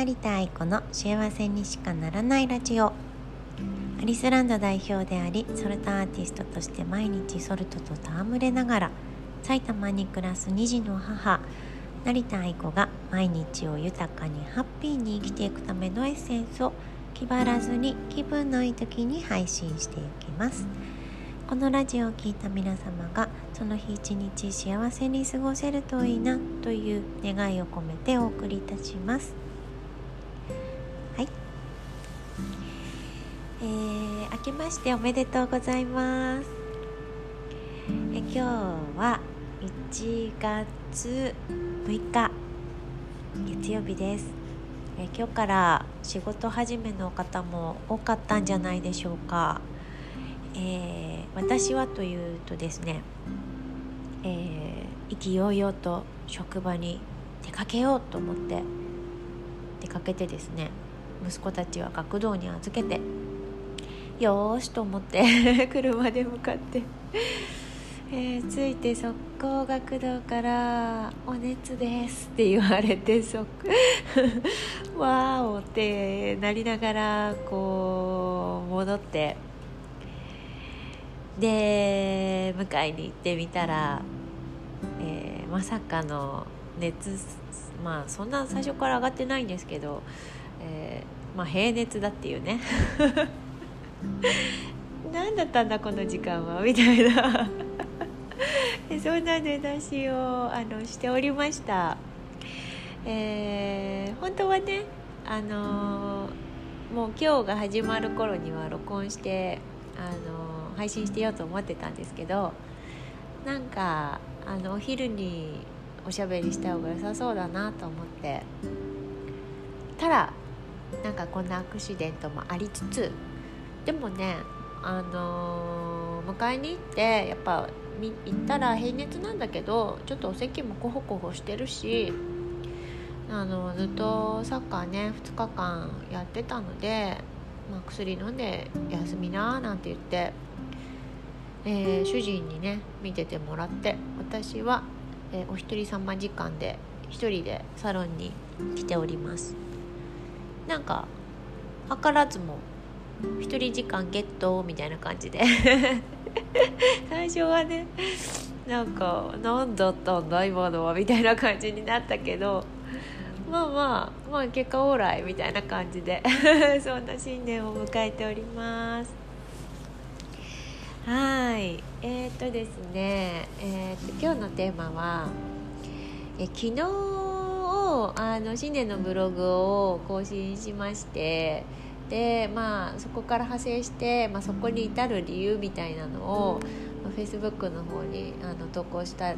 成田愛子の幸せにしかならないラジオアリスランド代表でありソルトアーティストとして毎日ソルトと戯れながら埼玉に暮らす2児の母成田愛子が毎日を豊かにハッピーに生きていくためのエッセンスを気張らずに気分のいい時に配信していきます。このラジオを聴いた皆様がその日一日幸せに過ごせるといいなという願いを込めてお送りいたしますー、明けましておめでとうございます。え今日は1月6日月曜日です。え今日から仕事始めの方も多かったんじゃないでしょうか。えー、私はというとですね、えー、意気揚々と職場に出かけようと思って出かけてですね息子たちは学童に預けてよーしと思って 車で向かって、えー、着いて速攻学童から「お熱です」って言われてそ わーおってなりながらこう戻って。で迎えに行ってみたら、えー、まさかの熱まあそんな最初から上がってないんですけど、えー、まあ、平熱だっていうね 何だったんだこの時間は？みたいな。そんな出だしをあのしておりました、えー、本当はねあのもう今日が始まる頃には録音してあの配信してようと思ってたんですけどなんかあのお昼におしゃべりした方が良さそうだなと思って。たらなんかこんなアクシデントもありつつでもねあのー、迎えに行ってやっぱ行ったら平熱なんだけどちょっとお席もコホコホしてるしあのずっとサッカーね2日間やってたので、まあ、薬飲んで休みななんて言ってえー、主人にね見ててもらって私は、えー、お一人様時間で一人でサロンに来ております。なんか図らずも一人時間ゲットみたいな感じで。最初はねなんか何だったんだ今のはみたいな感じになったけどまあまあまあ結果オーライみたいな感じで そんな新年を迎えております。はい。えー、っとですね、えー、っと今日のテーマはえ昨日あの新年のブログを更新しましてでまあそこから派生して、まあ、そこに至る理由みたいなのを、まあ、Facebook の方にあの投稿した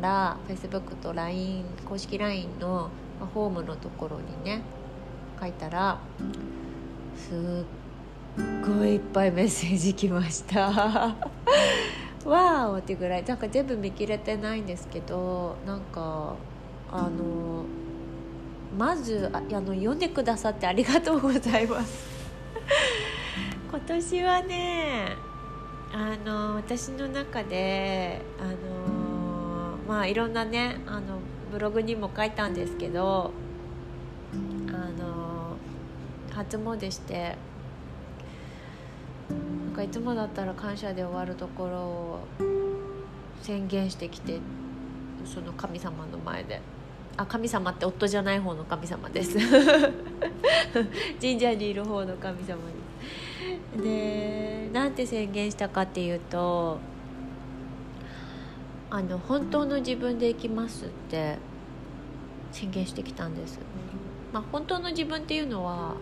ら Facebook と LINE 公式 LINE の、まあ、ホームのところにね書いたらすっごいいっぱいメッセージ来ました。わーってぐらい。なんか全部見切れてないんですけどなんかあのまずあの読んでくださってありがとうございます。年はねあの私の中であのまあいろんなねあのブログにも書いたんですけどあの初詣してなんかいつもだったら感謝で終わるところを宣言してきてその神様の前で。あ神様って夫じゃない方の神様です。神社にいる方の神様に。でなんて宣言したかっていうとあの本当の自分で生きますって宣言してきたんです、まあ、本当の自分っていうのは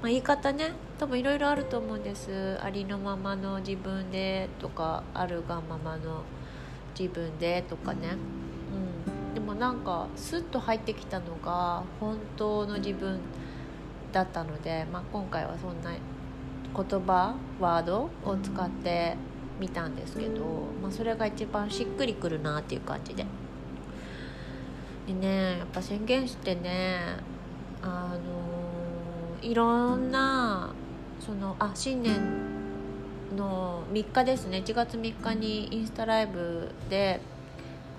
まあ、言い方ね多分いろいろあると思うんです。ありのままの自分でとかあるがままの自分でとかね、うん、でもなんかスッと入ってきたのが本当の自分だったので、まあ、今回はそんな言葉ワードを使ってみたんですけど、まあ、それが一番しっくりくるなっていう感じで。でねやっぱ宣言してねあのいろんなそのあ新年の3日ですね1月3日にインスタライブで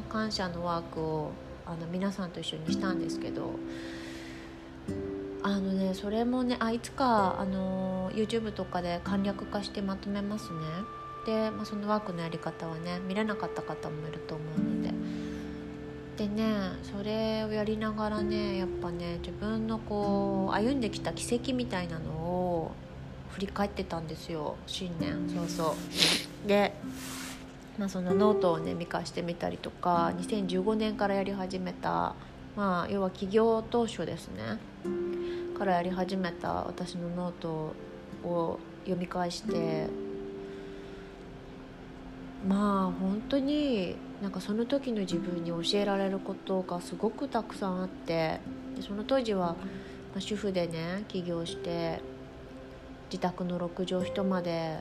感謝のワークをあの皆さんと一緒にしたんですけどあのねそれもねあいつかあの YouTube とかで簡略化してまとめますね。で、まあ、そのワークのやり方はね見れなかった方もいると思うので。でねそれをやりながらねやっぱね自分のこう歩んできた軌跡みたいなのを振り返ってたんですよ。新年。そうそう。で、まあ、そのノートをね見返してみたりとか2015年からやり始めたまあ要は起業当初ですね。からやり始めた私のノートを読み返してまあ本当になんかその時の自分に教えられることがすごくたくさんあってでその当時は、ま、主婦でね起業して自宅の6畳一間で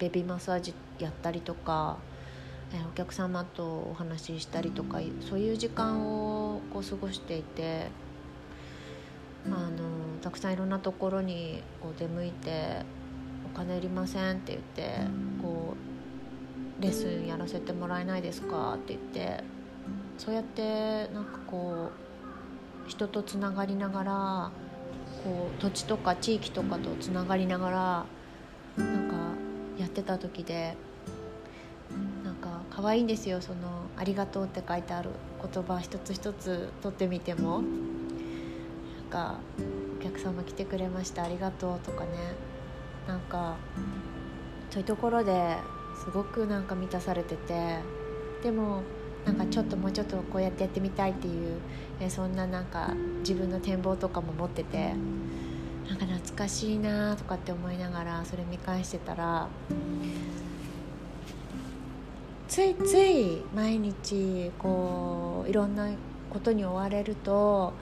ベビーマッサージやったりとかお客様とお話ししたりとかそういう時間をこう過ごしていてあのたくさんいろんなところにこう出向いて「お金いりません」って言ってこうレッスンやらせてもらえないですかって言ってそうやってなんかこう人とつながりながらこう土地とか地域とかとつながりながらなんかやってた時でなんか可愛いんですよその「ありがとう」って書いてある言葉一つ一つ取ってみても。か「お客様来てくれましたありがとう」とかね。なんかそういうところですごくなんか満たされててでもなんかちょっともうちょっとこうやってやってみたいっていう、えそんななんか自分の展望とかも持っててなんか懐かしいなとかって思いながらそれ見返してたらついつい毎日こういろんなことに追われると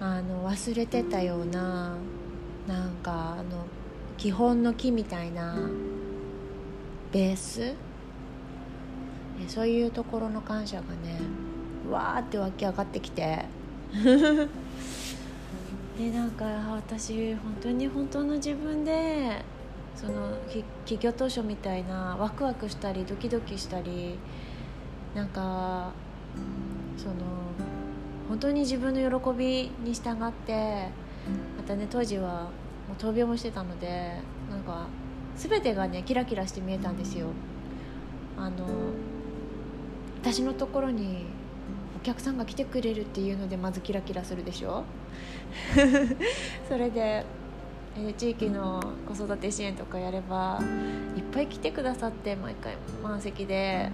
あの忘れてたようななんかあの基本の木みたいなベース？そういうところの感謝がねわーって湧き上がってきて。でなんか私本当に本当の自分でその企業当初みたいなワクワクしたりドキドキしたりなんかその本当に自分の喜びに従ってまたね当時はもう闘病もしてたのでなんか全てがねキラキラして見えたんですよ。あの私のところにお客さんが来てくれるっていうのでまずキラキラするでしょ。それで、え地域の子育て支援とかやればいっぱい来てくださって毎回満席で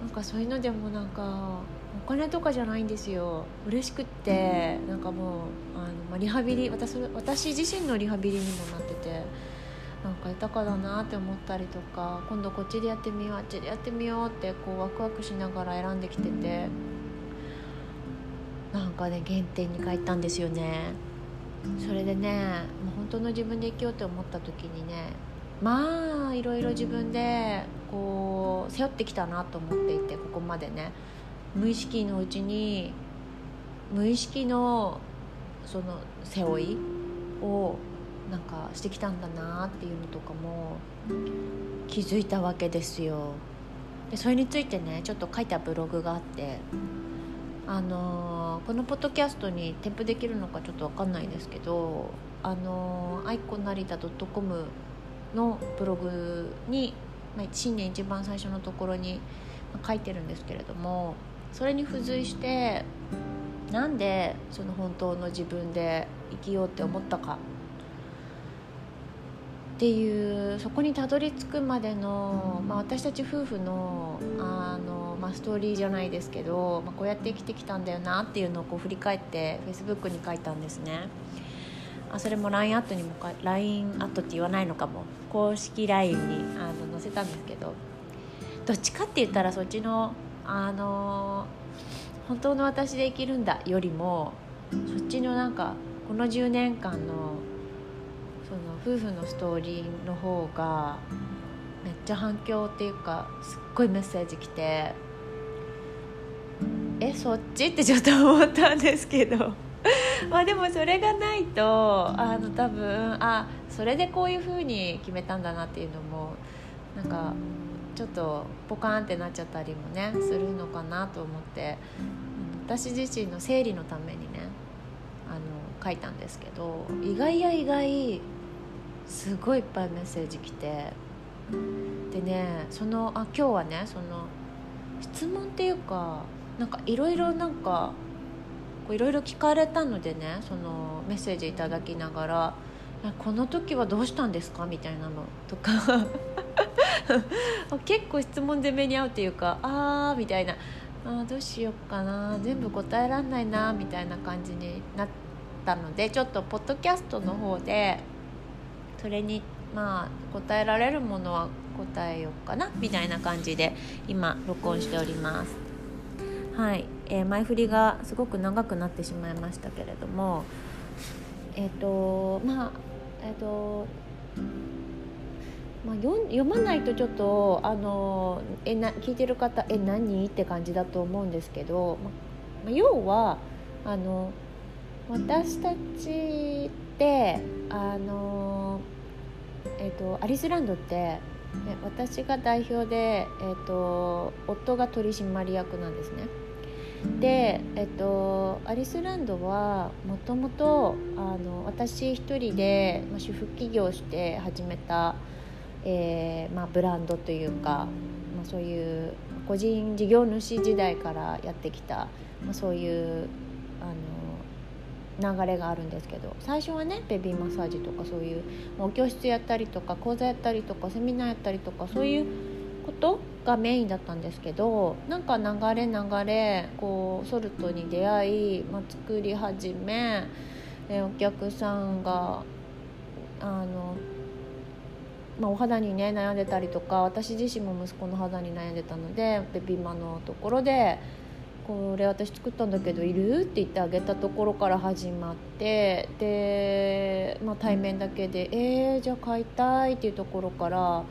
なんかそういうのでもなんかお金とかじゃないんですよ。嬉しくってなんかもうあの、まあ、リハビリ私私自身のリハビリにもなっててなんか豊かだなって思ったりとか今度こっちでやってみようあっちでやってみようってこうワクワクしながら選んできててなんかね原点に帰ったんですよね。それでねもう本当の自分で生きようって思った時にねまあいろいろ自分でこう背負ってきたなと思っていてここまでね無意識のうちに無意識のその背負いをなんかしてきたんだなっていうのとかも気づいたわけですよ。でそれについてねちょっと書いたブログがあってあのー、このポッドキャストに添付できるのかちょっと分かんないですけどあのー、アイコナリタ .com のブログに、ま、新年一番最初のところに書いてるんですけれどもそれに付随してなんでその本当の自分で生きようって思ったか。っていうそこにたどり着くまでの、まあ、私たち夫婦のあの、まあ、ストーリーじゃないですけど、まあ、こうやって生きてきたんだよなっていうのをこう振り返ってフェイスブックに書いたんですね。あそれも LINE アットにも LINE アットって言わないのかも。公式 LINE にあの載せたんですけど。どっちかって言ったらそっちのあの本当の私で生きるんだよりもそっちのなんかこの10年間のその夫婦のストーリーの方がめっちゃ反響っていうかすっごいメッセージ来てえそっちってちょっと思ったんですけど。まあでもそれがないとあの多分あそれでこういうふうに決めたんだなっていうのもなんかちょっとポカーンってなっちゃったりもねするのかなと思って私自身の整理のためにねあの書いたんですけど意外や意外すごいいっぱいメッセージ来てでねそのあ今日はねその質問っていうかなんかいろいろなんかいろいろ聞かれたのでねそのメッセージいただきながら「この時はどうしたんですか?」みたいなのとか。結構質問で目に合うっていうか「ああ」みたいな「あどうしようかな？全部答えらんないな」みたいな感じになったのでちょっとポッドキャストの方でそれにまあ答えられるものは答えようかな？みたいな感じで今録音しております。はい、えー、前振りがすごく長くなってしまいましたけれどもえっ、ー、とまあえっ、とまあ、読まないとちょっとあのえな聞いてる方え何って感じだと思うんですけど、まあ、要はあの私たちってあの、えーと、アリスランドって私が代表で、えーと夫が取締役なんですね。で、えっと、アリスランドはもともと私一人で、まあ、主婦起業して始めた、えーまあ、ブランドというか、まあ、そういう個人事業主時代からやってきた、まあ、そういうあの流れがあるんですけど最初はねベビーマッサージとかそういうお教室やったりとか講座やったりとかセミナーやったりとかそういうことがメインだったんですけどなんか流れ流れこうソルトに出会い、まあ、作り始めえお客さんがあの、まあ、お肌にね悩んでたりとか私自身も息子の肌に悩んでたのでベビーマのところで「これ私作ったんだけどいる?」って言ってあげたところから始まってで、まあ、対面だけで「えー、じゃあ買いたい」っていうところから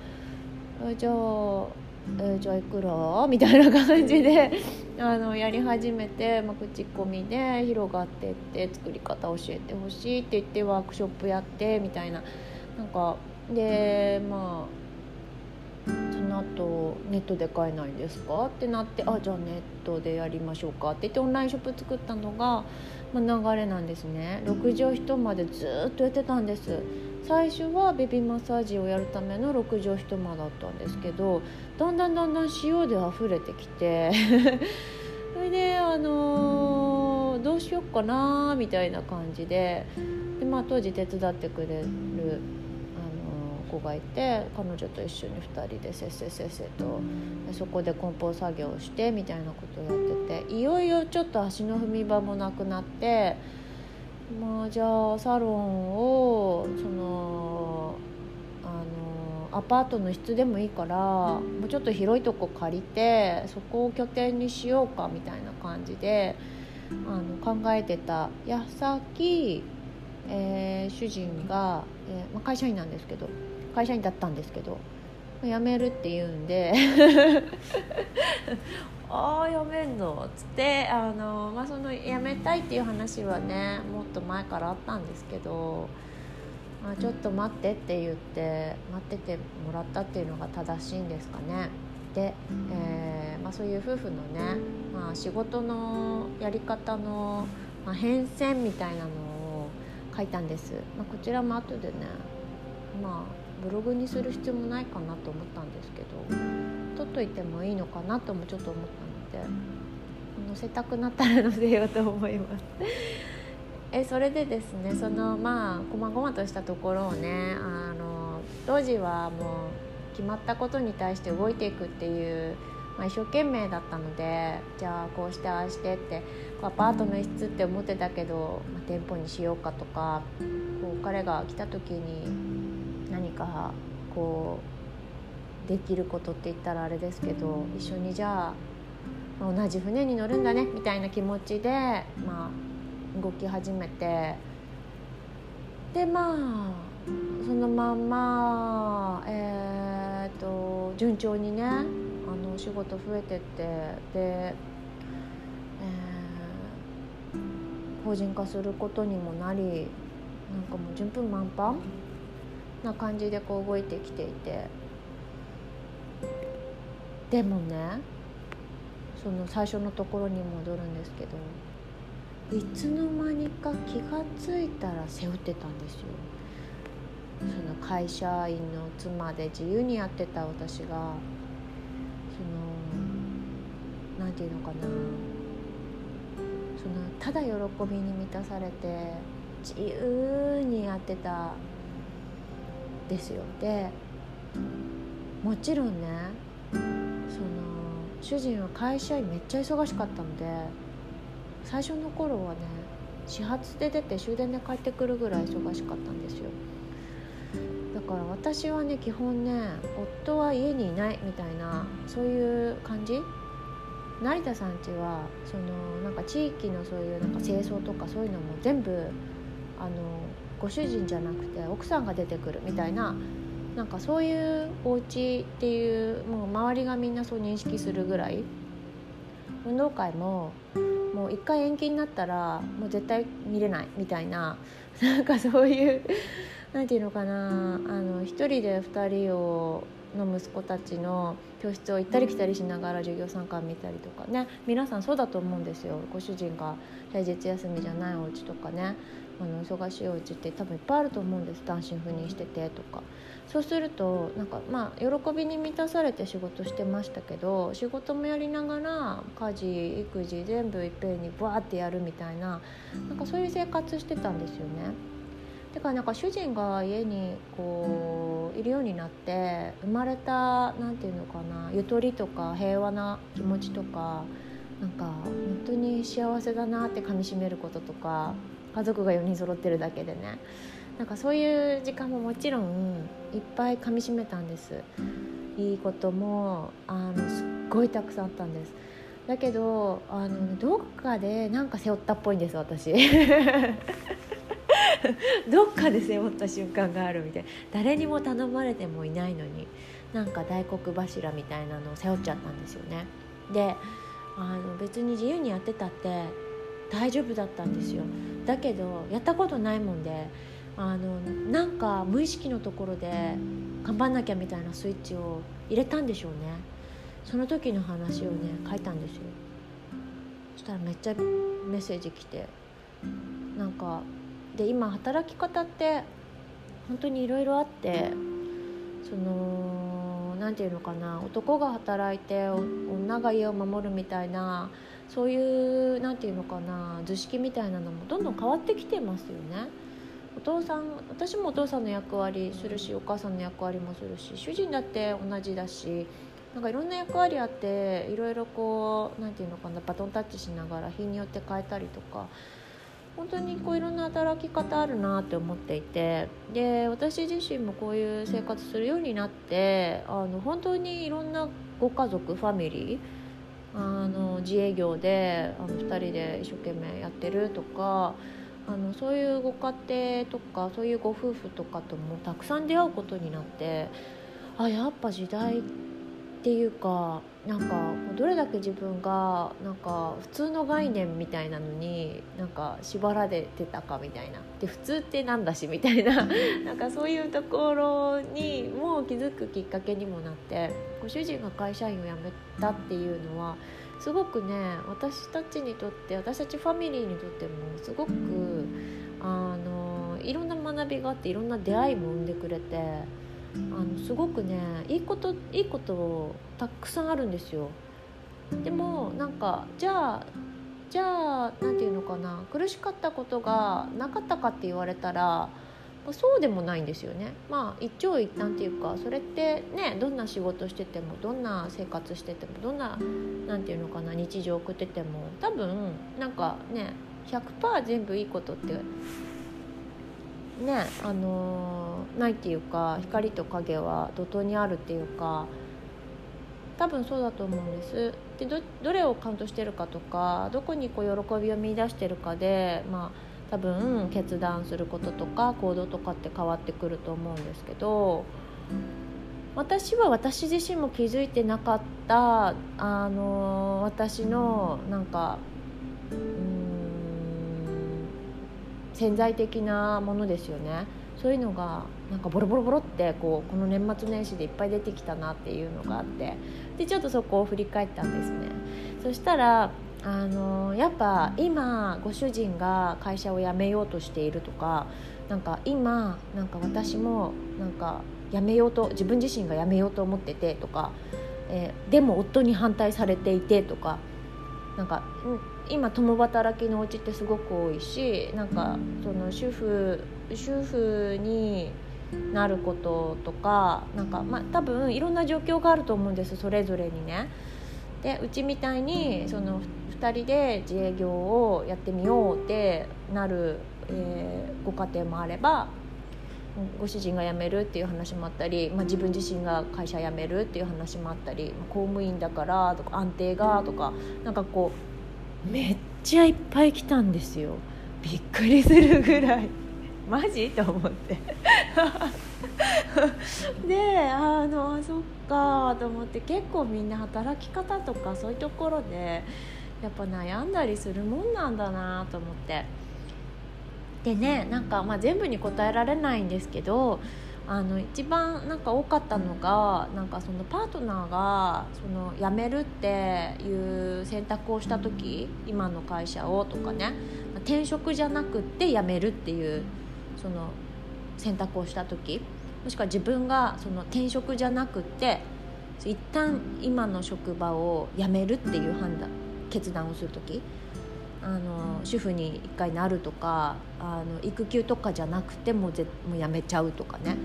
「じゃあえー、じゃあいくら？みたいな感じであのやり始めて、まあ、口コミで広がってって作り方教えてほしいって言ってワークショップやってみたいな。なんかでまあその後ネットで買えないんですか？ってなってあじゃあネットでやりましょうか。って言ってオンラインショップ作ったのが、まあ、流れなんですね。6畳一間でずっとやってたんです最初はベビーマッサージをやるための6畳一間だったんですけどだんだんだんだん塩で溢れてきて それであのー、どうしよっかなみたいな感じでで、まあ、当時手伝ってくれる、あのー、子がいて彼女と一緒に2人でせっせせっせとそこで梱包作業をしてみたいなことをやってていよいよちょっと足の踏み場もなくなって。まあじゃあサロンをそのあのアパートの室でもいいからもうちょっと広いとこ借りてそこを拠点にしようかみたいな感じであの考えてた。矢先、えー、主人が、えーまあ、会社員なんですけど会社員だったんですけど辞めるって言うんでああやめんの?」っつってあの、まあ、そのやめたいっていう話はねもっと前からあったんですけど、まあ、ちょっと待ってって言って待っててもらったっていうのが正しいんですかね。で、えーまあ、そういう夫婦のね、まあ、仕事のやり方の、まあ、変遷みたいなのを書いたんです、まあ、こちらも後でねまあブログにする必要もないかなと思ったんですけど撮っといてもいいのかなともちょっと思ったので載せたくなったら載せようと思います。えそれでですねそのまあこまごまとしたところをねあの当時はもう決まったことに対して動いていくっていう、まあ、一生懸命だったのでじゃあこうしてああしてってアパートの一室って思ってたけど、まあ、店舗にしようかとかこう彼が来た時に何かこうできることって言ったらあれですけど一緒にじゃあ同じ船に乗るんだねみたいな気持ちで、まあ、動き始めてでまあそのまんま、えーと、順調にねあの仕事増えてってで、えー、法人化することにもなりなんかもう順風満帆な感じでこう動いてきていて。でもねその最初のところに戻るんですけどいつの間にか気が付いたら背負ってたんですよ。その会社員の妻で自由にやってた私がその何て言うのかな。そのただ喜びに満たされて自由にやってたですよ。でもちろんねその主人は会社員めっちゃ忙しかったので最初の頃はね始発で出て終電で帰ってくるぐらい忙しかったんですよ。だから私はね基本ね夫は家にいないみたいなそういう感じ。成田さんちはそのなんか地域のそういうなんか清掃とかそういうのも全部あのご主人じゃなくて奥さんが出てくるみたいななんかそういうお家っていうもう周りがみんなそう認識するぐらい運動会ももう一回延期になったらもう絶対見れないみたいな なんかそういう何て言うのかなあの1人で2人をの息子たちの教室を行ったり来たりしながら授業参観見たりとかね。皆さんそうだと思うんですよ。ご主人が平日休みじゃないお家とかね。あの忙しいお家って多分いっぱいあると思うんです単身赴任しててとかそうするとなんかまあ喜びに満たされて仕事してましたけど仕事もやりながら家事育児全部いっぺんにバーってやるみたいななんかそういう生活してたんですよね。だからなんか主人が家にこういるようになって生まれた何て言うのかなゆとりとか平和な気持ちとかなんか本当に幸せだなってかみしめることとか家族が4人揃ってるだけでね。なんかそういう時間ももちろんいっぱいかみしめたんです。いいこともあのすっごいたくさんあったんです。だけどあのどっかでなんか背負ったっぽいんです私。どっかで背負った瞬間があるみたいな。誰にも頼まれてもいないのになんか大黒柱みたいなのを背負っちゃったんですよね。であの別に自由にやってたって大丈夫だったんですよ。だけどやったことないもんであのなんか無意識のところで頑張んなきゃみたいなスイッチを入れたんでしょうね。その時の話をね書いたんですよ。そしたらめっちゃメッセージ来てなんかで今働き方って本当にいろいろあってその何て言うのかな男が働いて女が家を守るみたいなそういう何て言うのかな図式みたいなのもどんどん変わってきてますよね。お父さん私もお父さんの役割するしお母さんの役割もするし主人だって同じだしなんかいろんな役割あっていろいろこう何て言うのかなバトンタッチしながら日によって変えたりとか本当にこういろんな働き方あるなって思っていてで私自身もこういう生活するようになってあの本当にいろんなご家族ファミリーあの自営業であの2人で一生懸命やってるとかあのそういうご家庭とかそういうご夫婦とかともたくさん出会うことになってあやっぱ時代ってていうかなんかどれだけ自分がなんか普通の概念みたいなのになんか縛られてたかみたいなで普通ってなんだしみたいな なんかそういうところにもう気づくきっかけにもなってご主人が会社員を辞めたっていうのはすごくね私たちにとって私たちファミリーにとってもすごくあのいろんな学びがあっていろんな出会いも生んでくれて。あのすごくねいいこといいことたくさんあるんですよ。でもなんかじゃあじゃあ何て言うのかな苦しかったことがなかったかって言われたらそうでもないんですよね。まあ一長一短っていうかそれってねどんな仕事しててもどんな生活しててもどんな何て言うのかな日常送ってても多分なんかね100%全部いいことってねあのー、ないっていうか光と影は怒涛にあるっていうか多分そうだと思うんです。でどどれをカウントしてるかとかどこにこう喜びを見出してるかでまあ多分決断することとか行動とかって変わってくると思うんですけど私は私自身も気づいてなかったあの私のなんかうん潜在的なものですよね。そういうのがなんかボロボロボロってこうこの年末年始でいっぱい出てきたなっていうのがあってでちょっとそこを振り返ったんですね。そしたらあのやっぱ今ご主人が会社を辞めようとしているとかなんか今なんか私もなんか辞めようと自分自身が辞めようと思っててとか、えー、でも夫に反対されていてとかなんか今共働きのお家ってすごく多いしなんかその主婦主婦になることとかなんか、まあ、多分いろんな状況があると思うんですそれぞれにね。でうちみたいにその2人で自営業をやってみようってなる、えー、ご家庭もあればご主人が辞めるっていう話もあったり、まあ、自分自身が会社辞めるっていう話もあったり公務員だからとか安定がとかなんかこうめっちゃいっぱい来たんですよ。びっくりするぐらいマジ？と思って。であのそっかと思って結構みんな働き方とかそういうところでやっぱ悩んだりするもんなんだなと思って。でねなんかまあ全部に答えられないんですけどあの一番なんか多かったのがなんかそのパートナーがその辞めるっていう選択をした時今の会社をとかね転職じゃなくって辞めるっていうその選択をした時もしくは自分がその転職じゃなくて一旦今の職場を辞めるっていう判断決断をする時あの主婦に一回なるとかあの育休とかじゃなくてもぜもう辞めちゃうとかね、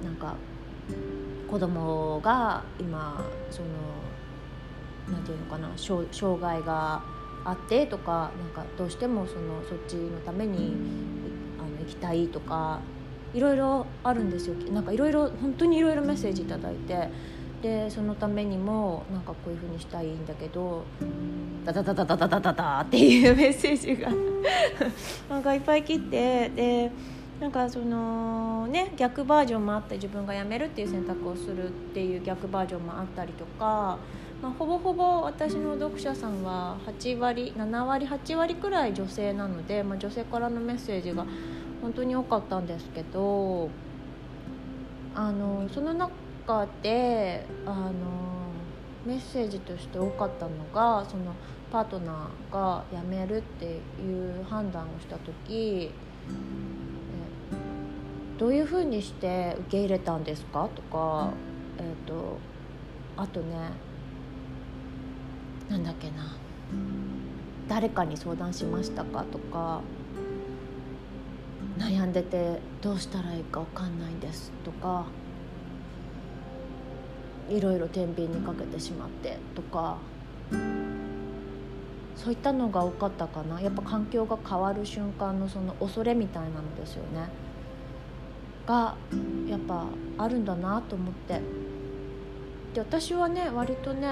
うん、なんか子供が今そのなんていうのかな障害があってとかなんかどうしてもそのそっちのためにきたいとかいろいろあるんですよ。なんかいろいろ本当にいろいろメッセージ頂いて。でそのためにもなんかこういうふうにしたいんだけどダダダダダダダダダっていうメッセージが なんかいっぱい来てでなんかそのね逆バージョンもあって自分が辞めるっていう選択をするっていう逆バージョンもあったりとか、まあ、ほぼほぼ私の読者さんは8割7割8割くらい女性なので、まあ、女性からのメッセージが本当に多かったんですけどあのその中であのメッセージとして多かったのがそのパートナーが辞めるっていう判断をした時どういうふうにして受け入れたんですか？とか、えーと、あとねなんだっけな誰かに相談しましたか？とか悩んでてどうしたらいいか分かんないんですとかいろいろ天秤にかけてしまってとかそういったのが多かったかな。やっぱ環境が変わる瞬間のその恐れみたいなのですよね。がやっぱあるんだなと思って。で私はね割とね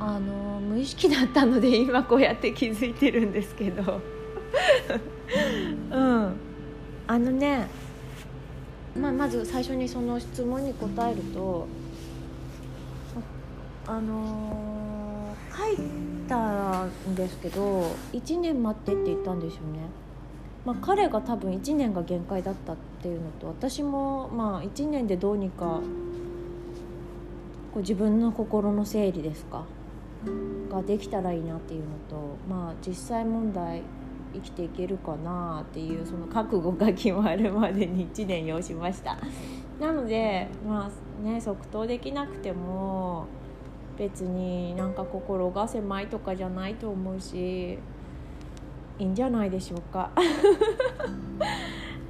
あの無意識だったので今こうやって気づいてるんですけど。あのねまあ、まず最初にその質問に答えるとあのー、書いたんですけど1年待ってって言ったんですよね。まあ、彼が多分1年が限界だったっていうのと私もまあ1年でどうにかこう自分の心の整理ですかができたらいいなっていうのとまあ実際問題生きていけるかなっていうその覚悟が決まるまでに1年要しました。なのでまあね即答できなくても別になんか心が狭いとかじゃないと思うしいいんじゃないでしょうか。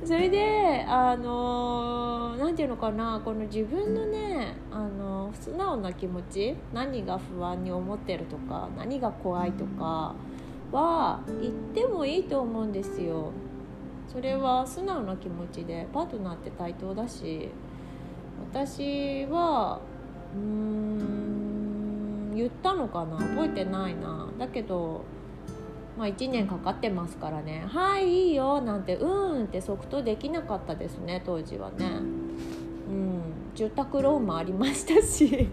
それであの何て言うのかなこの自分のねあの素直な気持ち何が不安に思ってるとか何が怖いとかは言ってもいいと思うんですよ。それは素直な気持ちでパートナーって対等だし私はうーん言ったのかな？覚えてないな。だけどまあ、1年かかってますからね「はいいいよ」なんて「うん」って即答できなかったですね当時はね。うん住宅ローンもありましたし。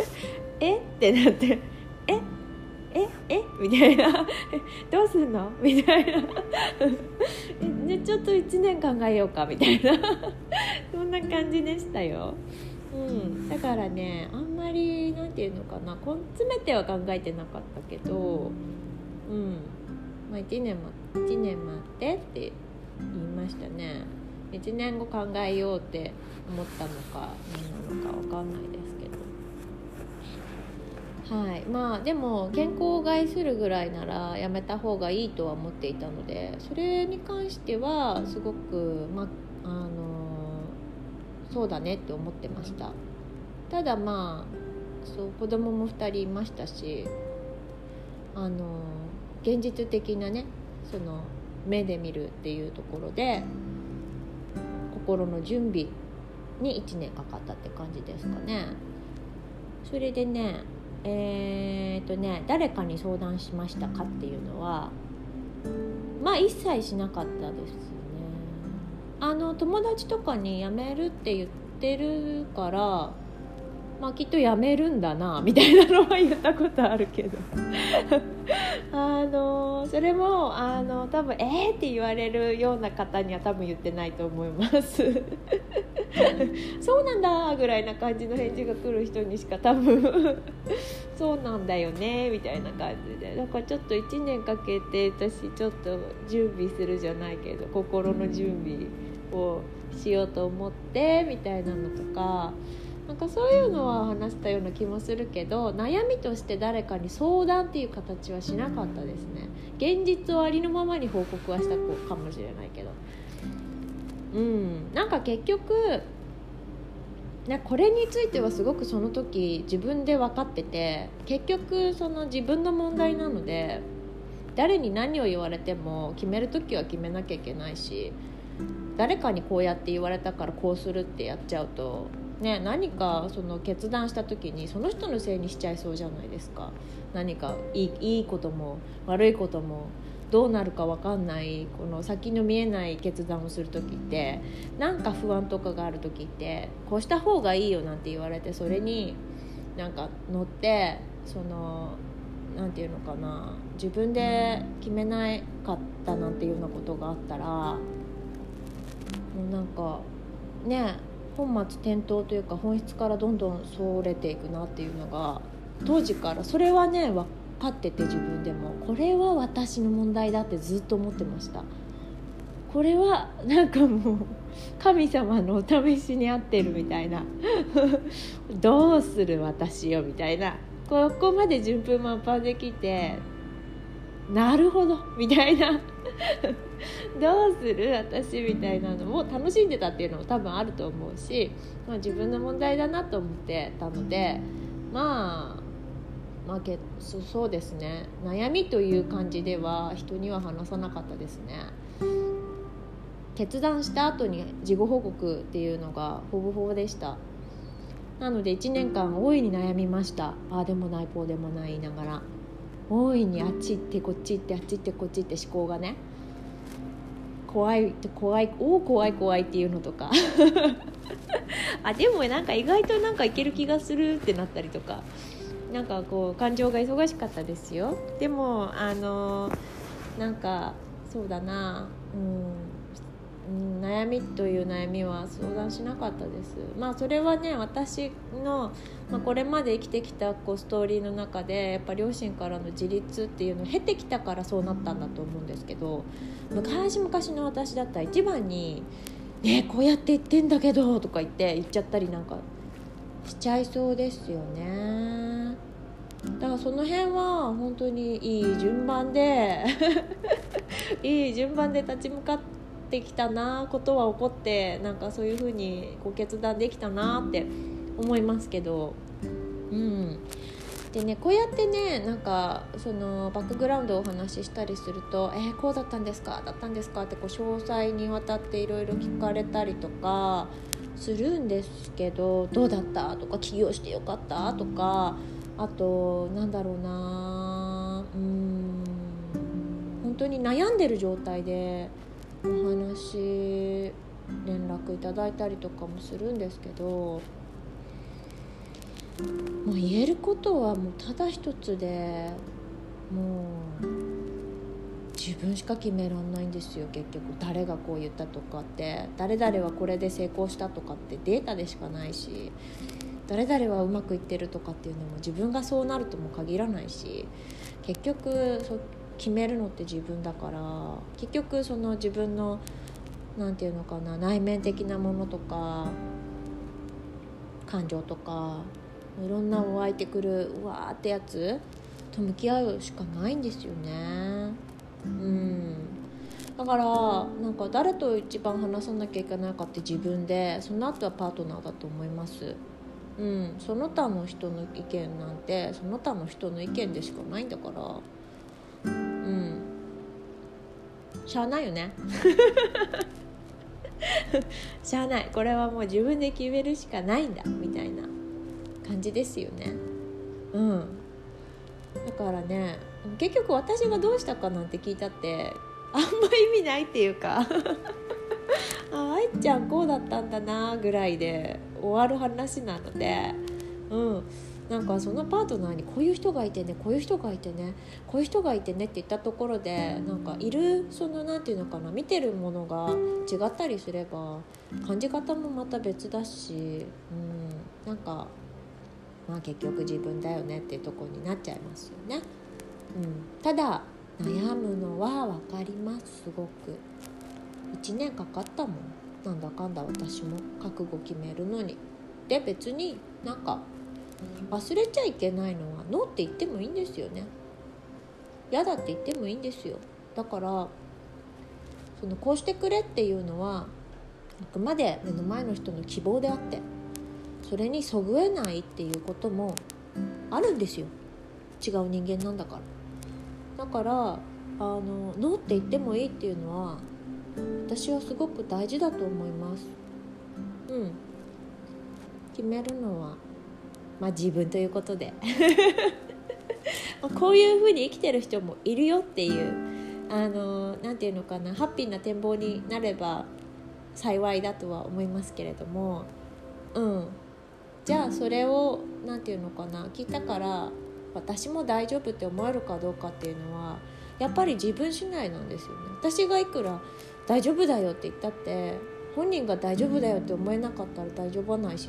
え？ってなって「え？ええみたいな。どうすんの？みたいな。でちょっと1年考えようかみたいな。そんな感じでしたよ、うん、だからねあんまりりなんていうのかな。詰めては考えてなかったけどうん。まあ1年も1年待ってって言いましたね。1年後考えようって思ったのか何なのか分かんないです。はい。まあでも健康を害するぐらいならやめた方がいいとは思っていたのでそれに関してはすごくまあのそうだねって思ってました。ただまあそう子供も2人いましたしあの現実的なねその目で見るっていうところで心の準備に1年かかったって感じですかね。それでねえー、っとね誰かに相談しましたかっていうのはまあ一切しなかったですね。あの友達とかに辞めるって言ってるからまあ、きっとやめるんだな みたいなのは言ったことあるけど あのそれもあの多分「えー!」って言われるような方には多分言ってないと思います そうなんだぐらいな感じの返事が来る人にしか多分そうなんだよねみたいな感じでだからちょっと1年かけて私ちょっと準備するじゃないけど心の準備をしようと思ってみたいなのとか。なんかそういうのは話したような気もするけど悩みとして誰かに相談っていう形はしなかったですね。現実をありのままに報告はしたかもしれないけど。うん。なんか結局なこれについてはすごくその時自分で分かってて結局その自分の問題なので誰に何を言われても決める時は決めなきゃいけないし誰かにこうやって言われたからこうするってやっちゃうとね、何かその決断した時にその人のせいにしちゃいそうじゃないですか。何かいいいいことも悪いこともどうなるか分かんないこの先の見えない決断をする時ってなんか不安とかがある時ってこうした方がいいよなんて言われてそれになんか乗ってその何て言うのかな自分で決めなかったなんていうようなことがあったらもうなんかね本末転倒というか本質からどんどんそれていくなっていうのが当時からそれはね分かってて自分でも。これは私の問題だってずっと思ってました。これはなんかもう神様のお試しに合ってるみたいな。どうする私よみたいな。ここまで順風満帆できてなるほどみたいな。どうする私みたいなのも楽しんでたっていうのも多分あると思うし、まあ、自分の問題だなと思ってたのでまあまあ、けそそうですね。悩みという感じでは人には話さなかったですね。決断した後に事後報告っていうのがほぼほぼでした。なので1年間大いに悩みました。ああでもないこうでもない言いながら。大いにあっち行ってこっち行ってあっち行ってこっち行って思考がね怖いって怖いおお怖い怖いっていうのとか。あでもなんか意外となんかいける気がするってなったりとか。なんかこう感情が忙しかったですよ。でもあのなんかそうだな。うん。悩みという悩みは相談しなかったです。まあそれはね私の、まあ、これまで生きてきたこうストーリーの中でやっぱ両親からの自立っていうのを経てきたからそうなったんだと思うんですけど昔々の私だったら一番に「ねこうやって言ってんだけど」とか言って言っちゃったりなんかしちゃいそうですよね。だからその辺は本当にいい順番で いい順番で立ち向かってってきたなことは起こってなんかそういうふうにこう決断できたなって思いますけどうんでねこうやってねなんかそのバックグラウンドをお話ししたりすると「えー、こうだったんですか？だったんですか?」ってこう詳細にわたっていろいろ聞かれたりとかするんですけど「どうだった?」とか「起業してよかった?」とかあとなんだろうなうん本当に悩んでる状態でお話連絡いただいたりとかもするんですけどもう言えることはもうただ一つでもう自分しか決めらんないんですよ結局。誰がこう言ったとかって。誰々はこれで成功したとかってデータでしかないし誰々はうまくいってるとかっていうのも自分がそうなるとも限らないし結局そ決めるのって自分だから結局その自分の何て言うのかな内面的なものとか感情とかいろんな湧いてくるうわーってやつと向き合うしかないんですよね。うん。だからなんか誰と一番話さなきゃいけないかって自分でその後はパートナーだと思います。うん。その他の人の意見なんてその他の人の意見でしかないんだから。うん。しゃあないよね。しゃあない。これはもう自分で決めるしかないんだみたいな。感じですよね。うん。だからね結局私がどうしたかなんて聞いたってあんま意味ないっていうか あ愛ちゃんこうだったんだなぐらいで終わる話なのでうん。なんかそのパートナーにこういう人がいてねこういう人がいてねこういう人がいてねって言ったところでなんかいるその何て言うのかな見てるものが違ったりすれば感じ方もまた別だし、うん、なんかまあ結局自分だよねっていうとこになっちゃいますよね。うん、ただ悩むのは分かりますすごく。1年かかったもん。なんだかんだ私も覚悟決めるのに。で別になんか忘れちゃいけないのはノーって言ってもいいんですよね。嫌だって言ってもいいんですよ。だからそのこうしてくれっていうのはあくまで目の前の人の希望であって。それにそぐえないっていうこともあるんですよ。違う人間なんだから。だからあのノーって言ってもいいっていうのは私はすごく大事だと思います。うん。決めるのはまあ自分ということで。こういうふうに生きてる人もいるよっていうあの何て言うのかなハッピーな展望になれば幸いだとは思いますけれども。うん。じゃあそれを何て言うのかな聞いたから私も大丈夫って思えるかどうかっていうのはやっぱり自分次第なんですよね。私がいくら大丈夫だよって言ったって本人が大丈夫だよって思えなかったら大丈夫はないし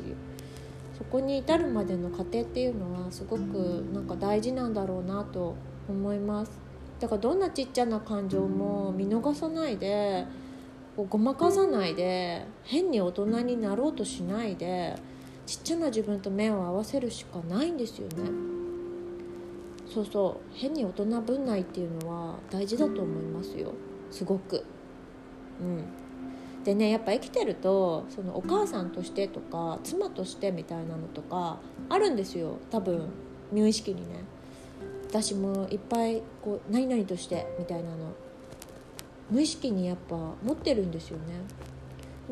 そこに至るまでの過程っていうのはすごくなんか大事なんだろうなと思います。だからどんなちっちゃな感情も見逃さないでごまかさないで変に大人になろうとしないでちっちゃな自分と目を合わせるしかないんですよね。そうそう。変に大人ぶんないっていうのは大事だと思いますよ。すごく。うん。でねやっぱ生きてるとそのお母さんとしてとか妻としてみたいなのとかあるんですよ。多分。無意識にね。私もいっぱいこう何々としてみたいなの。無意識にやっぱ持ってるんですよね。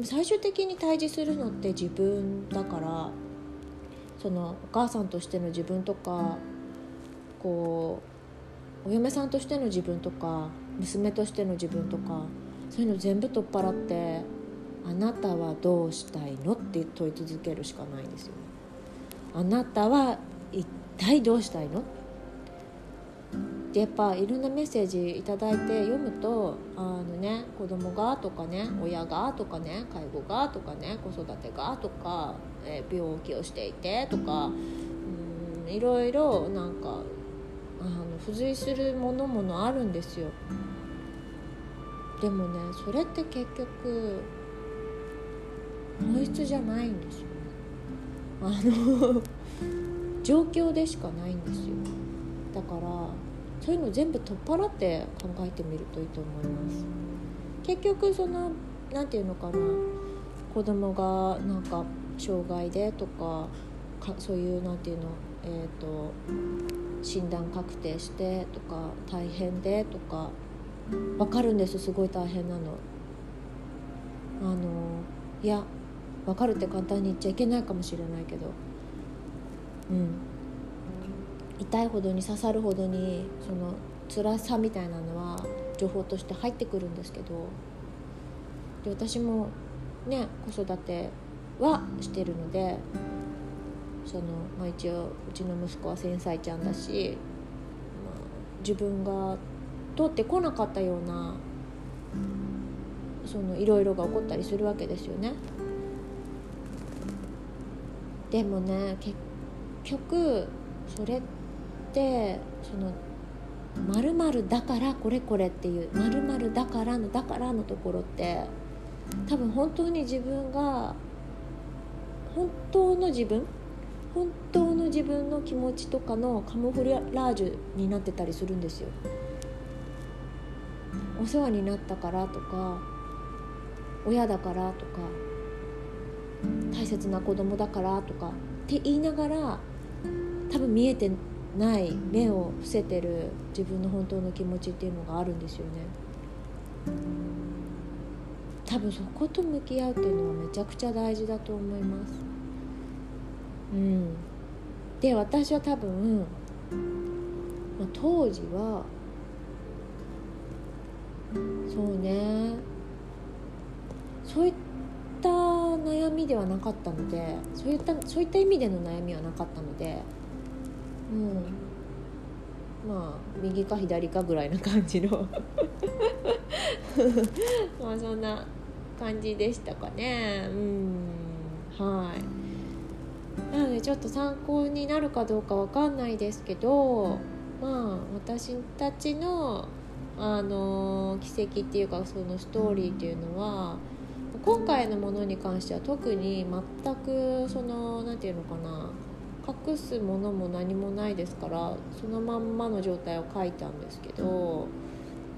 最終的に対峙するのって自分だからそのお母さんとしての自分とかこうお嫁さんとしての自分とか娘としての自分とかそういうの全部取っ払って「あなたはどうしたいの?」って問い続けるしかないんですよね。あなたは一体どうしたいの？でやっぱいろんなメッセージ頂いて読むとあのね子供がとかね親がとかね介護がとかね子育てがとか、えー、病気をしていてとかうんいろいろなんかあの付随するものものあるんですよ。でもねそれって結局本質じゃないんですよねあの 状況でしかないんですよだからそういうの全部取っ払って考えてみるといいと思います。結局その何て言うのかな。子供がなんか障害でとかかそういう何て言うのえっ、ー、と診断確定してとか大変でとか分かるんです。すごい大変なの。あのいや分かるって簡単に言っちゃいけないかもしれないけど。うん。痛いほどに刺さるほどにその辛さみたいなのは情報として入ってくるんですけどで私もね子育てはしてるのでその、まあ、一応うちの息子は繊細ちゃんだし、まあ、自分が通ってこなかったようなそのいろいろが起こったりするわけですよね。でもね結局それってその〇〇だからこれこれっていう〇〇だからのだからのところって多分本当に自分が本当の自分本当の自分の気持ちとかのカモフラージュになってたりするんですよ。お世話になったからとか親だからとか大切な子供だからとかって言いながら多分見えてない目を伏せてる自分の本当の気持ちっていうのがあるんですよね。多分そこと向き合うっていうのはめちゃくちゃ大事だと思います。うん。で私は多分、まあ、当時はそうね。そういった悩みではなかったのでそういったそういった意味での悩みはなかったのでうん。まあ右か左かぐらいな感じの。まあそんな感じでしたかね。うん。はい。なのでちょっと参考になるかどうかわかんないですけどまあ私たちのあの奇跡っていうかそのストーリーっていうのは今回のものに関しては特に全くその何て言うのかな。隠すものも何もないですからそのまんまの状態を書いたんですけど、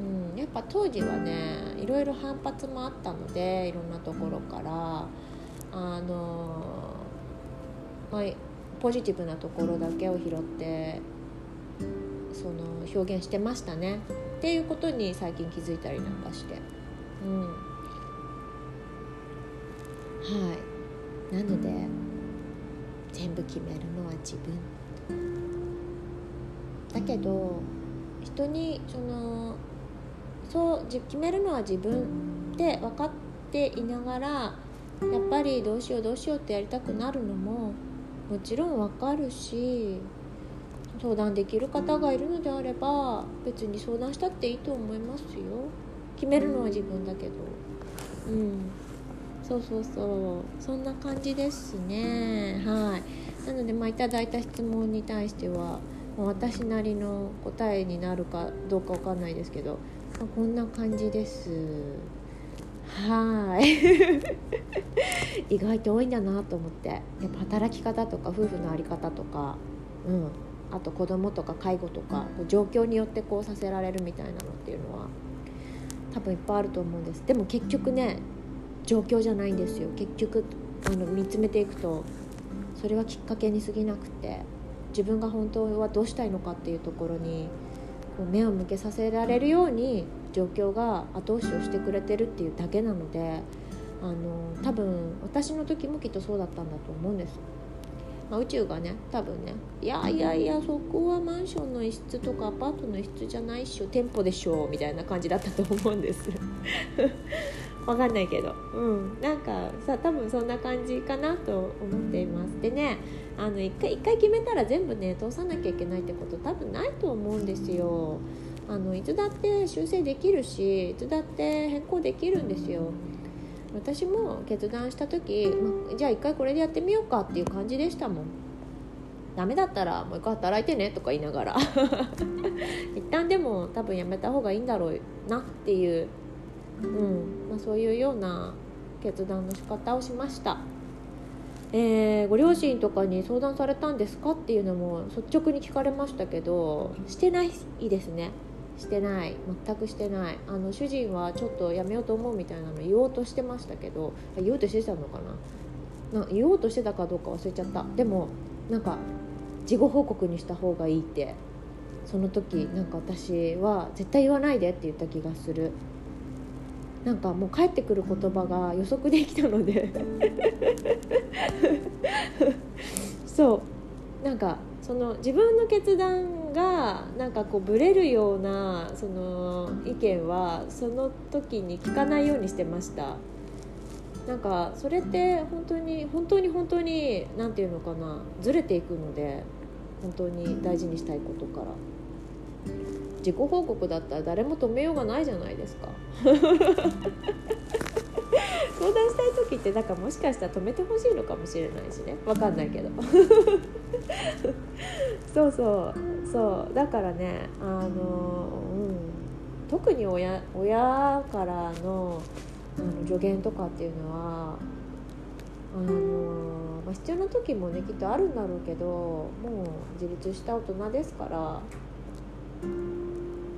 うん、やっぱ当時はねいろいろ反発もあったのでいろんなところからあの、まあ、ポジティブなところだけを拾ってその表現してましたね。っていうことに最近気づいたりなんかして。うん。はい。なので全部決めるのは自分。だけど人にそのそう決めるのは自分って分かっていながらやっぱりどうしようどうしようってやりたくなるのももちろん分かるし相談できる方がいるのであれば別に相談したっていいと思いますよ。決めるのは自分だけど。うん。そうそうそう。そんな感じですね。はい。なのでまあいただいた質問に対しては私なりの答えになるかどうかわかんないですけど、まあ、こんな感じです。はい。意外と多いんだなと思って。やっぱ働き方とか夫婦の在り方とかうん。あと子供とか介護とか状況によってこうさせられるみたいなのっていうのは多分いっぱいあると思うんです。でも結局ね状況じゃないんですよ結局あの見つめていくとそれはきっかけに過ぎなくて自分が本当はどうしたいのかっていうところにこう目を向けさせられるように状況が後押しをしてくれてるっていうだけなのであの多分私の時もきっとそうだったんだと思うんです。まあ、宇宙がね多分ねいやいやいやそこはマンションの一室とかアパートの一室じゃないっしょ店舗でしょみたいな感じだったと思うんですわかんないけど。うん。なんかさ多分そんな感じかなと思っています。でねあの一回一回決めたら全部ね通さなきゃいけないってこと多分ないと思うんですよ。あのいつだって修正できるしいつだって変更できるんですよ。私も決断した時、ま、じゃあ一回これでやってみようかっていう感じでしたもん。ダメだったらもう一回働いてねとか言いながら。一旦でも多分やめた方がいいんだろうなっていううん。まあ、そういうような決断の仕方をしました、えー、ご両親とかに相談されたんですかっていうのも率直に聞かれましたけどしてないですね。してない。全くしてない。あの主人はちょっとやめようと思うみたいなの言おうとしてましたけど言おうとしてたのかな？な言おうとしてたかどうか忘れちゃった。でもなんか事後報告にした方がいいって。その時なんか私は絶対言わないでって言った気がする。なんかもう帰ってくる言葉が予測できたので。そう。なんかその自分の決断がなんかこうブレるようなその意見はその時に聞かないようにしてました。なんかそれって本当に本当に本当に何て言うのかな。ずれていくので本当に大事にしたいことから。自己報告だったら誰も止めようがないじゃないですか。相談したい時ってだかもしかしたら止めてほしいのかもしれないしね。分かんないけど。そうそう。そう。だからねあの、うん、特に親親からのあの助言とかっていうのはあの、まあ、必要な時もねきっとあるんだろうけどもう自立した大人ですから。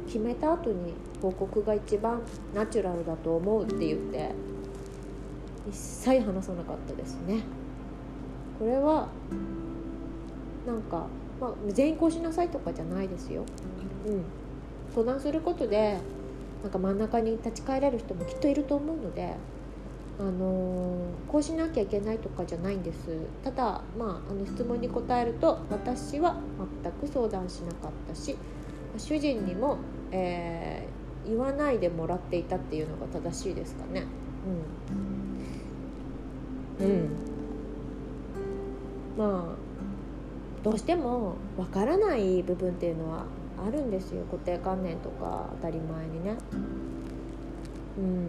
決めた後に報告が一番ナチュラルだと思うって言って一切話さなかったですね。これはなんか、まあ、全員こうしなさいとかじゃないですよ、うん、相談することでなんか真ん中に立ち返れる人もきっといると思うのであのー、こうしなきゃいけないとかじゃないんです。ただ、まあ、あの質問に答えると私は全く相談しなかったし主人にも、えー、言わないでもらっていたっていうのが正しいですかね。うん、うん、まあどうしてもわからない部分っていうのはあるんですよ固定観念とか当たり前にね。うん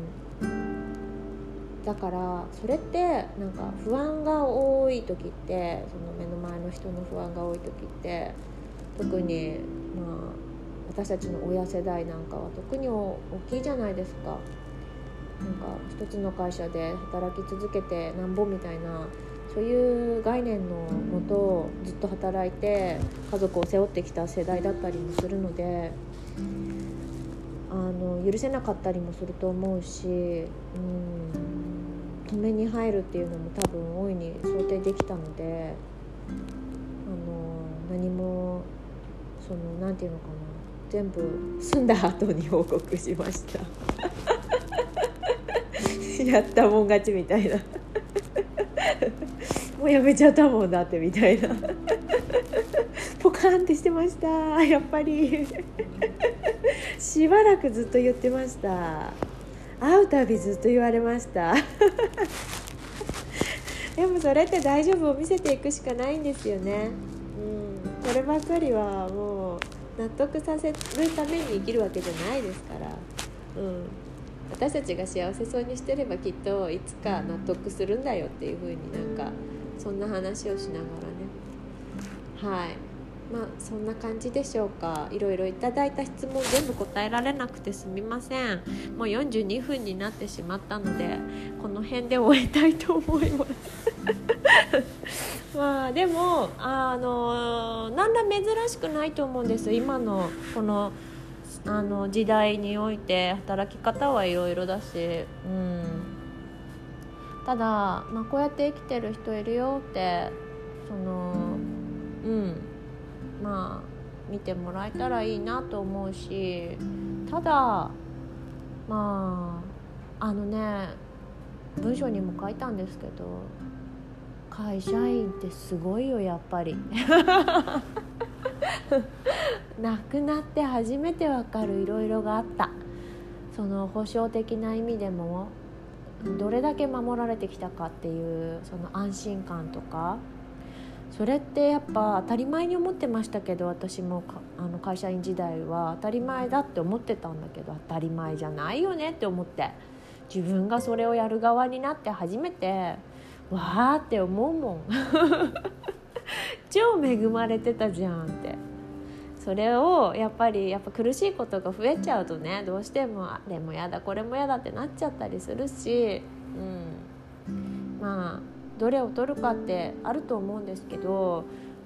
だからそれってなんか不安が多い時ってその目の前の人の不安が多い時って特にまあ私たちの親世代なんかは特に大きいじゃないですか。なんか一つの会社で働き続けてなんぼみたいなそういう概念のもとずっと働いて家族を背負ってきた世代だったりもするのであの許せなかったりもすると思うし、うん、止めに入るっていうのも多分大いに想定できたのであの何もその何て言うのかな全部済んだ後に報告しました。やったもん勝ちみたいな。もうやめちゃったもんだってみたいな。ポカンってしてました。やっぱり。しばらくずっと言ってました。会うたびずっと言われました。でもそれって大丈夫を見せていくしかないんですよね。うん。そればっかりはもう納得させるために生きるわけじゃないですから。うん。私たちが幸せそうにしてればきっといつか納得するんだよっていう風になんかそんな話をしながらね。はい。まあそんな感じでしょうか。いろいろいただいた質問全部答えられなくてすみません。もう42分になってしまったのでこの辺で終えたいと思います。まあでもあの何ら珍しくないと思うんです今のこのあの時代において働き方はいろいろだし、うん、ただ、まあ、こうやって生きてる人いるよってそのうん。まあ見てもらえたらいいなと思うしただまああのね文章にも書いたんですけど会社員ってすごいよやっぱり。亡くなって初めてわかるいろいろがあった。その保証的な意味でもどれだけ守られてきたかっていうその安心感とかそれってやっぱ当たり前に思ってましたけど私もあの会社員時代は当たり前だって思ってたんだけど当たり前じゃないよねって思って自分がそれをやる側になって初めてわーって思うもん。超恵まれてたじゃんって。それをやっぱりやっぱ苦しいことが増えちゃうとねどうしてもあれもやだこれもやだってなっちゃったりするし、うん、まあどれを取るかってあると思うんですけど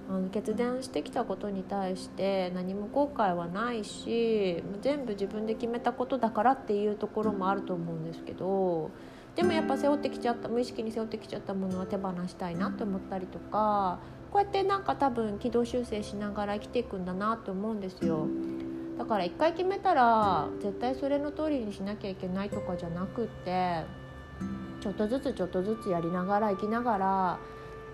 あの決断してきたことに対して何も後悔はないし全部自分で決めたことだからっていうところもあると思うんですけどでもやっぱ背負ってきちゃった無意識に背負ってきちゃったものは手放したいなって思ったりとかこうやってなんか多分軌道修正しながら生きていくんだなと思うんですよ。だから一回決めたら絶対それの通りにしなきゃいけないとかじゃなくってちょっとずつちょっとずつやりながら生きながら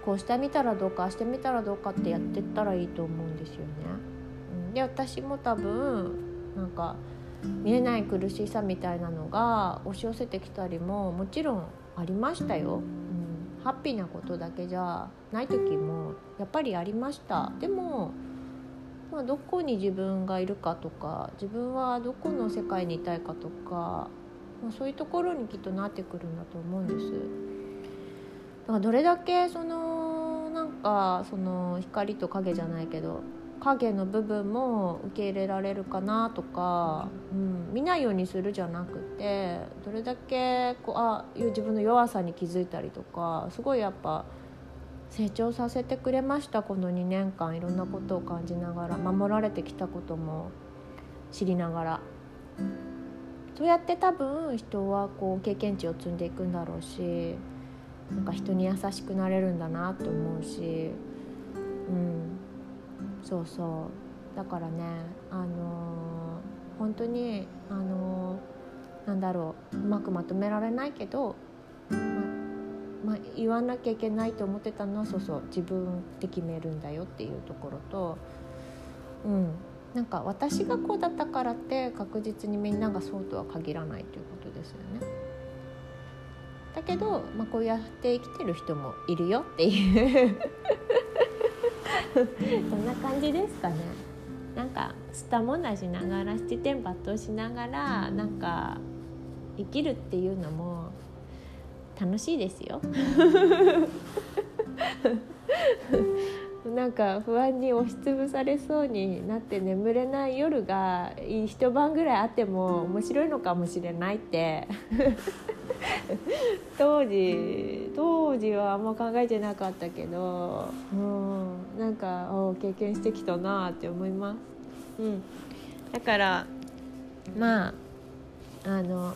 こうしてみたらどうかしてみたらどうかってやってったらいいと思うんですよね。うん、で私も多分なんか見えない苦しさみたいなのが押し寄せてきたりももちろんありましたよ。うん、ハッピーなことだけじゃない時もやっぱりありました。でもまあ、どこに自分がいるかとか自分はどこの世界にいたいかとかまあ、そういうところにきっとなってくるんだと思うんです。だからどれだけそのなんかその光と影じゃないけど影の部分も受け入れられるかなとか、うん、見ないようにするじゃなくてどれだけこうあ自分の弱さに気づいたりとかすごいやっぱ成長させてくれましたこの2年間いろんなことを感じながら守られてきたことも知りながらそうやって多分人はこう経験値を積んでいくんだろうしなんか人に優しくなれるんだなと思うしうん。そうそう。だからねあのー、本当にあのー、なんだろう。うまくまとめられないけど、まま、言わなきゃいけないと思ってたのはそうそう。自分で決めるんだよっていうところとうん。なんか私がこうだったからって確実にみんながそうとは限らないということですよね。だけど、まあ、こうやって生きてる人もいるよっていう そんな感じですかね。なんかスタも出しながら七点抜刀しながらなんか生きるっていうのも楽しいですよ。なんか不安に押しつぶされそうになって眠れない夜が一晩ぐらいあっても面白いのかもしれないって。当時当時はあんま考えてなかったけど、うん、なんか経験してきたなって思います。うん、だからまああの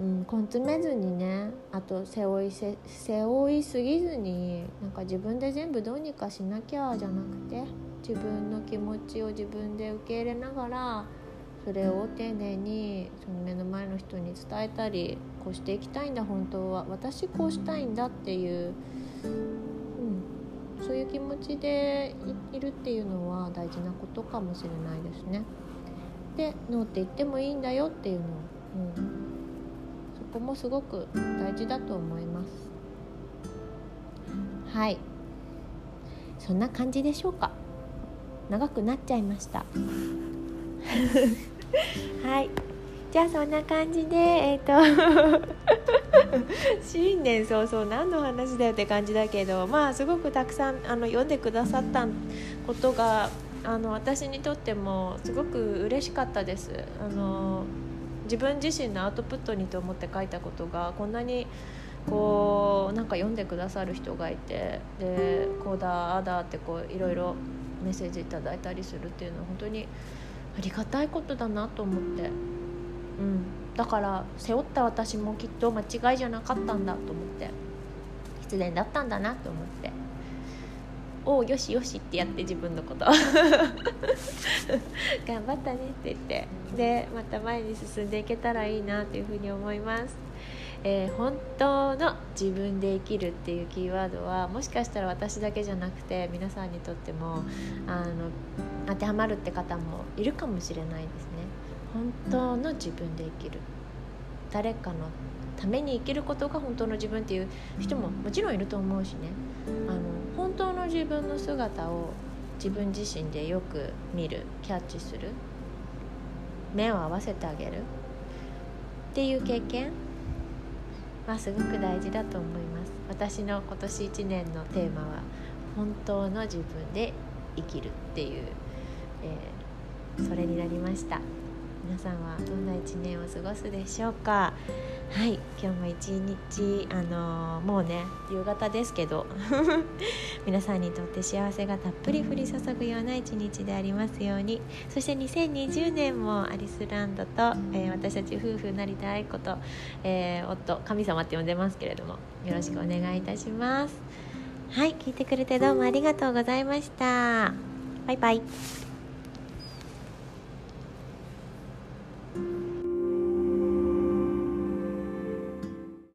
うん、根詰めずにねあと背負いせ背負いすぎずになんか自分で全部どうにかしなきゃじゃなくて自分の気持ちを自分で受け入れながらそれを丁寧にその目の前の人に伝えたりこうしていきたいんだ本当は私こうしたいんだっていう、うん、そういう気持ちでいるっていうのは大事なことかもしれないですね。でノーって言ってもいいんだよっていうのを、うんこもすごく大事だと思います。はい。そんな感じでしょうか。長くなっちゃいました。はい。じゃあそんな感じでえっ、ー、と新年早々何の話だよって感じだけどまあすごくたくさんあの読んでくださったことがあの私にとってもすごく嬉しかったです。あの自分自身のアウトプットにと思って書いたことがこんなにこうなんか読んでくださる人がいてでこうだああだってこういろいろメッセージいただいたりするっていうのは本当にありがたいことだなと思って、うん、だから背負った私もきっと間違いじゃなかったんだと思って。失恋だったんだなと思って。およしよしってやって自分のこと。頑張ったねって言って。でまた前に進んでいけたらいいなというふうに思います。えー、本当の自分で生きるっていうキーワードはもしかしたら私だけじゃなくて皆さんにとってもあの当てはまるって方もいるかもしれないですね。本当の自分で生きる。誰かのために生きることが本当の自分っていう人ももちろんいると思うしね。あの当の自分の姿を自分自身でよく見るキャッチする目を合わせてあげる。っていう経験はすごく大事だと思います。私の今年1年のテーマは本当の自分で生きるっていう、えー、それになりました。皆さんはどんな1年を過ごすでしょうか？はい今日も一日あのー、もうね夕方ですけど 皆さんにとって幸せがたっぷり降り注ぐような一日でありますように。そして2020年もアリスランドと、えー、私たち夫婦成田愛子と、えー、夫神様って呼んでますけれどもよろしくお願いいたします。はい聞いてくれてどうもありがとうございました。バイバイ。